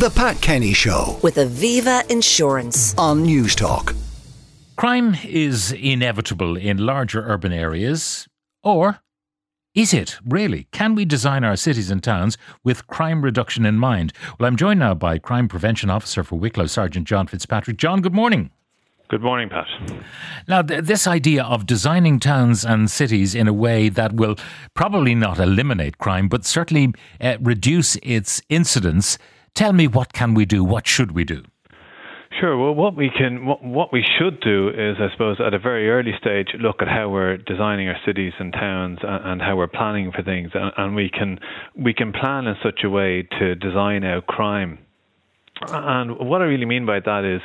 The Pat Kenny Show with Aviva Insurance. on Newstalk. Crime is inevitable in larger urban areas, or is it really? Can we design our cities and towns with crime reduction in mind? Well, I'm joined now by Crime Prevention Officer for Wicklow, Sergeant John Fitzpatrick. John, good morning. Good morning, Pat. Now, th- this idea of designing towns and cities in a way that will probably not eliminate crime, but certainly uh, reduce its incidence. Tell me, what can we do? What should we do? Sure. Well, what we can, what, we should do is, I suppose, at a very early stage, look at how we're designing our cities and towns and, and how we're planning for things, and, and we can we can plan in such a way to design out crime. And what I really mean by that is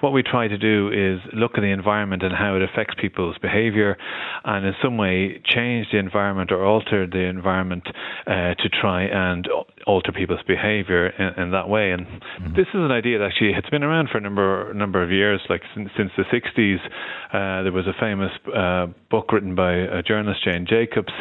what we try to do is look at the environment and how it affects people's behavior and in some way change the environment or alter the environment uh, to try and alter people's behavior in, in that way. And mm-hmm. this is an idea that actually it's been around for a number number of years. Like since, since the 60s, uh, there was a famous uh, book written by a journalist Jane Jacobs,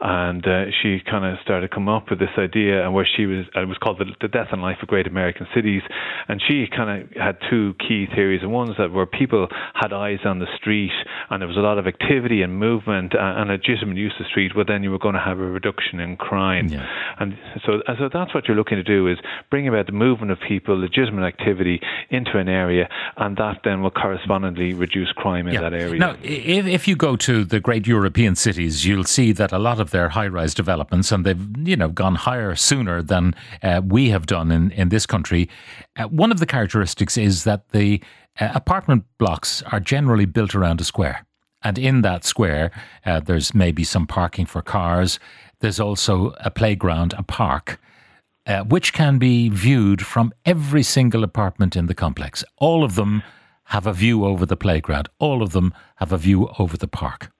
and uh, she kind of started to come up with this idea, and where she was it was called the, the Death and Life of Great American Cities, and she kind of had two key theories, and one's that where people had eyes on the street, and there was a lot of activity and movement and, and legitimate use of the street, well then you were going to have a reduction in crime, yeah. and so so that's what you're looking to do is bring about the movement of people, legitimate activity into an area, and that then will correspondingly reduce crime in yeah. that area. Now, if, if you go to the great European cities, you'll see that a lot of their high-rise developments, and they've you know gone higher sooner than uh, we have done in in this country. Uh, one of the characteristics is that the uh, apartment blocks are generally built around a square. And in that square, uh, there's maybe some parking for cars. There's also a playground, a park uh, which can be viewed from every single apartment in the complex. All of them have a view over the playground, all of them have a view over the park.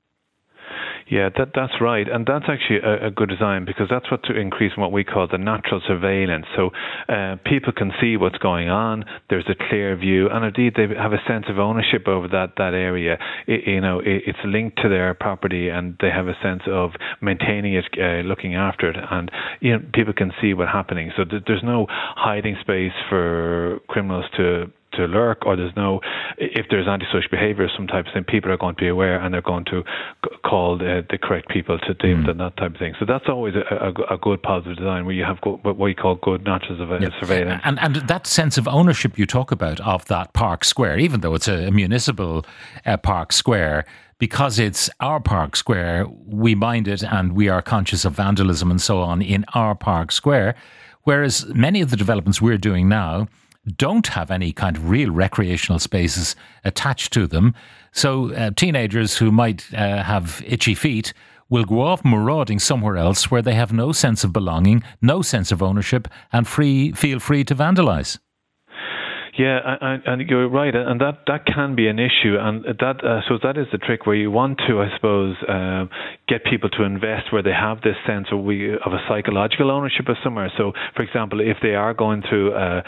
Yeah, that that's right, and that's actually a, a, good design because that's what to increase what we call the natural surveillance. So uh, people can see what's going on. There's a clear view, and indeed they have a sense of ownership over that that area. It, you know, it, it's linked to their property, and they have a sense of maintaining it, uh, looking after it, and you know, people can see what's happening. So th- there's no hiding space for criminals to to lurk or there's no if there's antisocial behaviour of some type of thing people are going to be aware and they're going to call the, the correct people to deal mm. with that type of thing so that's always a, a, a, good positive design where you have what we call good natural yeah. surveillance and, and that sense of ownership you talk about of that park square even though it's a, municipal uh, park square because it's our park square, we mind it and we are conscious of vandalism and so on in our park square. Whereas many of the developments we're doing now don't have any kind of real recreational spaces attached to them. So uh, teenagers who might uh, have itchy feet will go off marauding somewhere else where they have no sense of belonging, no sense of ownership, and free feel free to vandalize. Yeah, and, and you're right, and that, that can be an issue, and that uh, so that is the trick where you want to, I suppose, uh, get people to invest where they have this sense of we of a psychological ownership of somewhere. So, for example, if they are going through a,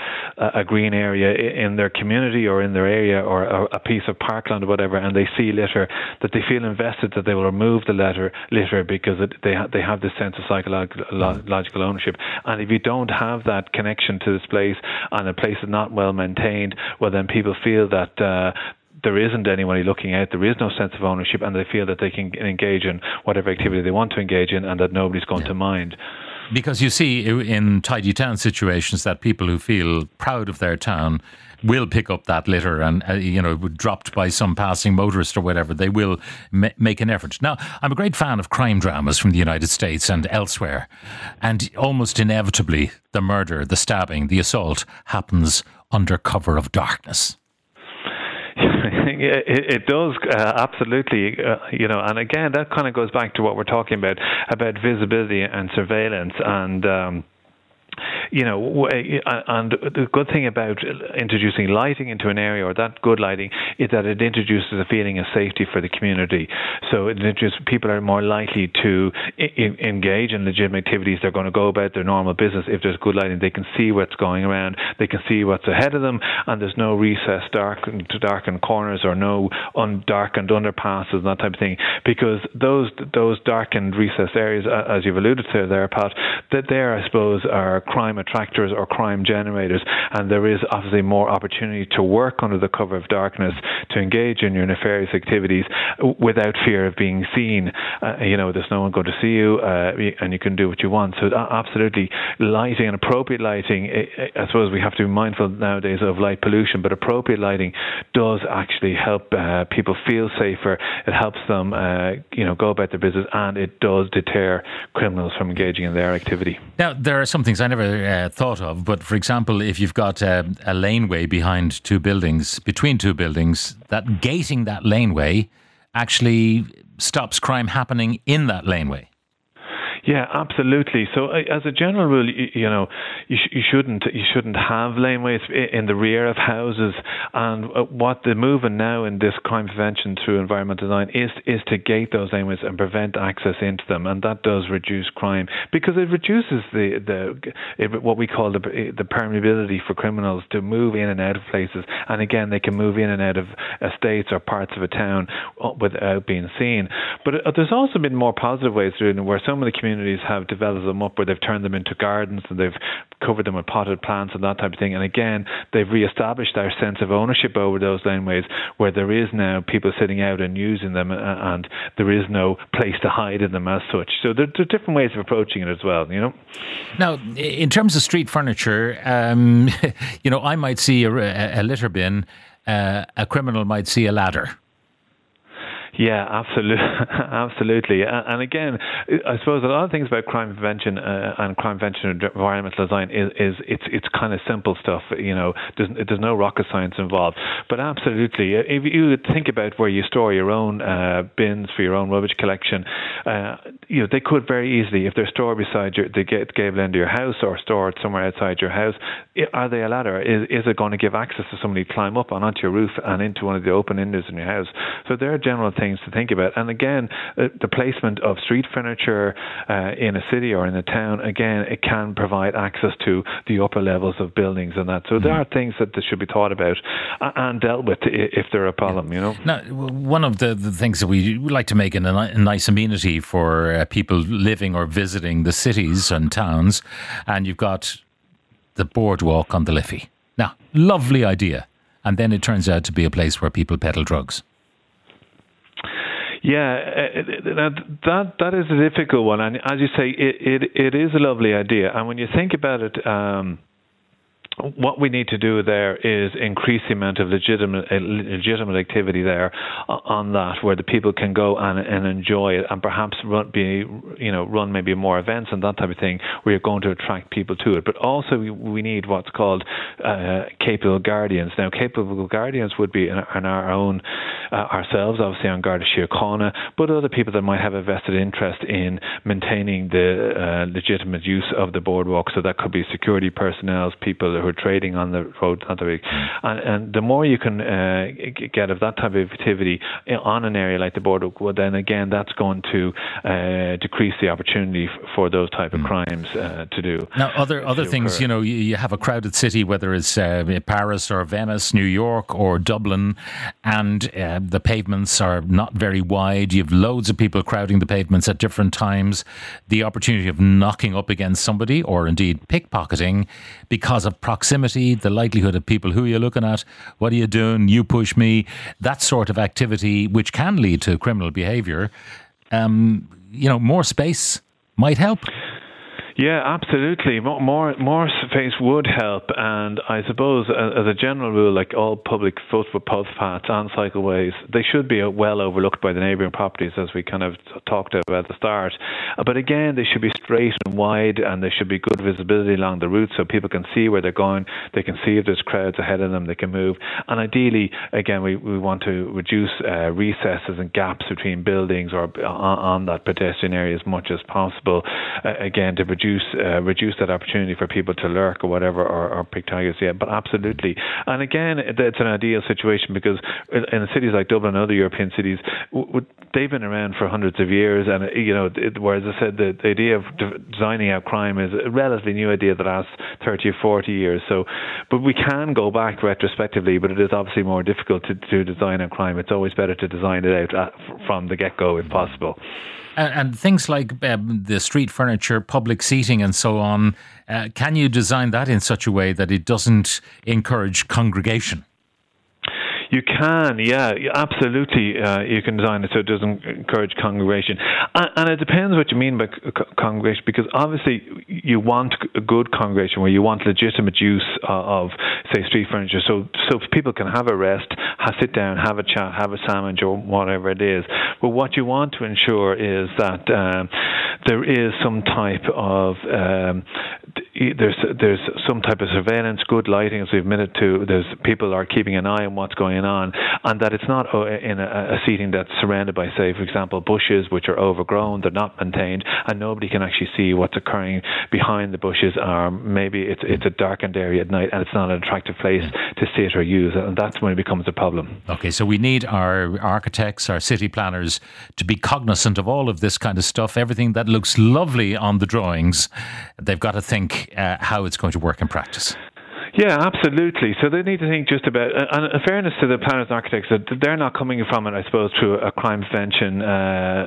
a green area in their community or in their area or a, piece of parkland or whatever, and they see litter, that they feel invested that they will remove the litter litter because it, they ha- they have this sense of psychological ownership. And if you don't have that connection to this place and a place is not well maintained maintained, well, then people feel that. Uh, there isn't anybody looking out, there is no sense of ownership, and they feel that they can engage in whatever activity they want to engage in and that nobody's going yeah. to mind. Because you see in tidy town situations that people who feel proud of their town will pick up that litter and uh, you know dropped by some passing motorist or whatever. They will ma- make an effort. Now i'm a great fan of crime dramas from the united states and elsewhere. And almost inevitably the murder the stabbing the assault happens under cover of darkness it, it does uh, absolutely, uh, you know, and again that kind of goes back to what we're talking about about visibility and surveillance and. Um, you know, uh, uh, and the good thing about introducing lighting into an area or that good lighting is that it introduces a feeling of safety for the community. So it people are more likely to engage in legitimate activities. They're going to go about their normal business if there's good lighting. They can see what's going around. They can see what's ahead of them, and there's no recessed, darkened, darkened corners or no undarkened underpasses and that type of thing. Because those those darkened recessed areas, as you've alluded to there, Pat, that there I suppose are crime crime attractors or crime generators, and there is obviously more opportunity to work under the cover of darkness to engage in your nefarious activities without fear of being seen. Uh, you know, there's no one going to see you, uh, and you can do what you want. So, absolutely, lighting and appropriate lighting. I suppose we have to be mindful nowadays of light pollution, but appropriate lighting does actually help uh, people feel safer. It helps them, uh, you know, go about their business, and it does deter criminals from engaging in their activity. Now, there are some things I never uh, thought of, but for example, if you've got a, a laneway behind two buildings, between two buildings, that gating that laneway actually stops crime happening in that laneway. Yeah, absolutely. So, uh, as a general rule, you, you know, you, sh- you shouldn't you shouldn't have laneways in the rear of houses. And uh, what the movement now in this crime prevention through environmental design is is to gate those laneways and prevent access into them, and that does reduce crime because it reduces the the it, what we call the the permeability for criminals to move in and out of places. And again, they can move in and out of estates or parts of a town uh, without being seen. But there's also been more positive ways through where some of the communities communities have developed them up where they've turned them into gardens and they've covered them with potted plants and that type of thing. And again, they've re-established their sense of ownership over those laneways where there is now people sitting out and using them uh, and there is no place to hide in them as such. So there, there are different ways of approaching it as well, you know. Now, in terms of street furniture, um, you know, I might see a, a litter bin, uh, a criminal might see a ladder. Yeah, absolutely, absolutely. And again, I suppose a lot of things about crime prevention uh, and crime prevention and environmental design is, is it's it's kind of simple stuff. You know, there's, there's no rocket science involved. But absolutely, uh, if you think about where you store your own uh, bins for your own rubbish collection, uh, you know they could very easily, if they're stored beside your the gable end of your house or stored somewhere outside your house, are they a ladder? Is is it going to give access to somebody to climb up on onto your roof and into one of the open windows in your house? So there are general things to think about. And again, uh, the placement of street furniture uh, in a city or in a town, again, it can provide access to the upper levels of buildings and that. So there are things that should be thought about and dealt with if they're a problem, you know. Now, one of the, the things that we like to make a, a nice amenity for uh, people living or visiting the cities and towns, and you've got the boardwalk on the Liffey. Now, lovely idea. And then it turns out to be a place where people peddle drugs. Yeah, uh, that that is a difficult one, and as you say, it it, it is a lovely idea. And when you think about it, um, what we need to do there is increase the amount of legitimate uh, legitimate activity there on that, where the people can go and, and enjoy it, and perhaps run, be you know run maybe more events and that type of thing, where you're going to attract people to it. But also we, we need what's called uh, capable guardians. Now, capable guardians would be in, in our own uh, ourselves, obviously on Garda Síochána, but other people that might have a vested interest in maintaining the uh, legitimate use of the boardwalk. So that could be security personnel, people who are trading on the road, not the big. And, and the more you can uh, get of that type of activity on an area like the border, well, then again, that's going to uh, decrease the opportunity for those type of mm. crimes uh, to do. Now, other other things, occur. you know, you, you, have a crowded city, whether it's uh, Paris or Venice, New York or Dublin, and uh, the pavements are not very wide. You have loads of people crowding the pavements at different times. The opportunity of knocking up against somebody, or indeed pickpocketing, because of proximity, the likelihood of people who you're looking at, what are you doing, you push me, that sort of activity, which can lead to criminal behaviour. Um, you know, more space might help. Yeah, absolutely. More more space would help, and I suppose as a general rule, like all public footpaths and cycleways, they should be well overlooked by the neighbouring properties, as we kind of talked about at the start. But again, they should be straight and wide, and there should be good visibility along the route, so people can see where they're going. They can see if there's crowds ahead of them. They can move, and ideally, again, we, we want to reduce uh, recesses and gaps between buildings or on, on, that pedestrian area as much as possible. Uh, again, to reduce reduce uh, reduce that opportunity for people to lurk or whatever or, or pick targets. Yeah, but absolutely. And again, it's an ideal situation because in cities like Dublin and other European cities, they've been around for hundreds of years, and you know, it, whereas I said the, the idea of designing out crime is a relatively new idea that lasts 30 or 40 years. So, but we can go back retrospectively, but it is obviously more difficult to, to design out crime. It's always better to design it out uh, from the get go if possible. And, and, things like um, the street furniture, public seating seating and so on. Uh, can you design that in such a way that it doesn't encourage congregation? You can, yeah, absolutely. Uh, you can design it so it doesn't encourage congregation, and, and it depends what you mean by congregation. Because obviously, you want a good congregation where you want legitimate use of, say, street furniture, so so people can have a rest, have, sit down, have a chat, have a sandwich, or whatever it is. But what you want to ensure is that um, there is some type of um, there's there's some type of surveillance, good lighting, as we've admitted to. There's people are keeping an eye on what's going on, and that it's not uh, in a, a seating that's surrounded by, say, for example, bushes which are overgrown, they're not maintained, and nobody can actually see what's occurring behind the bushes. Or maybe it's it's a darkened area at night, and it's not an attractive place to sit or use, and that's when it becomes a problem. Okay, so we need our architects, our city planners, to be cognizant of all of this kind of stuff. Everything that looks lovely on the drawings, they've got to think uh, how it's going to work in practice. Yeah, absolutely. So they need to think just about, and in fairness to the planners and architects, they're not coming from it, I suppose, through a crime prevention. Uh,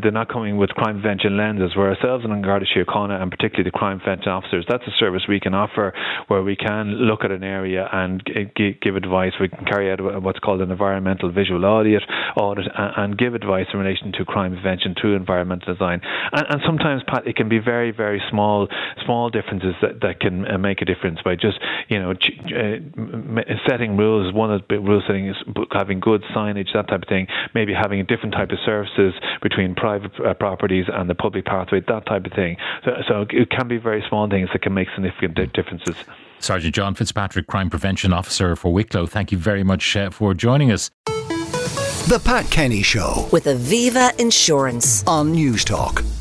they're not coming with crime prevention lenses. Where ourselves and Garda Síochána, and particularly the crime prevention officers, that's a service we can offer where we can look at an area and g- give advice. We can carry out what's called an environmental visual audit, audit, and give advice in relation to crime prevention through environmental design. And, and sometimes, Pat, it can be very, very small, small differences that, that can uh, make a difference by just just you know uh, setting rules. One of the rule setting is having good signage, that type of thing. Maybe having a different type of services between private uh, properties and the public pathway, that type of thing. So, so it can be very small things that can make significant differences. Sergeant John Fitzpatrick, Crime Prevention Officer for Wicklow, thank you very much uh, for joining us. The Pat Kenny Show with Aviva Insurance on Newstalk.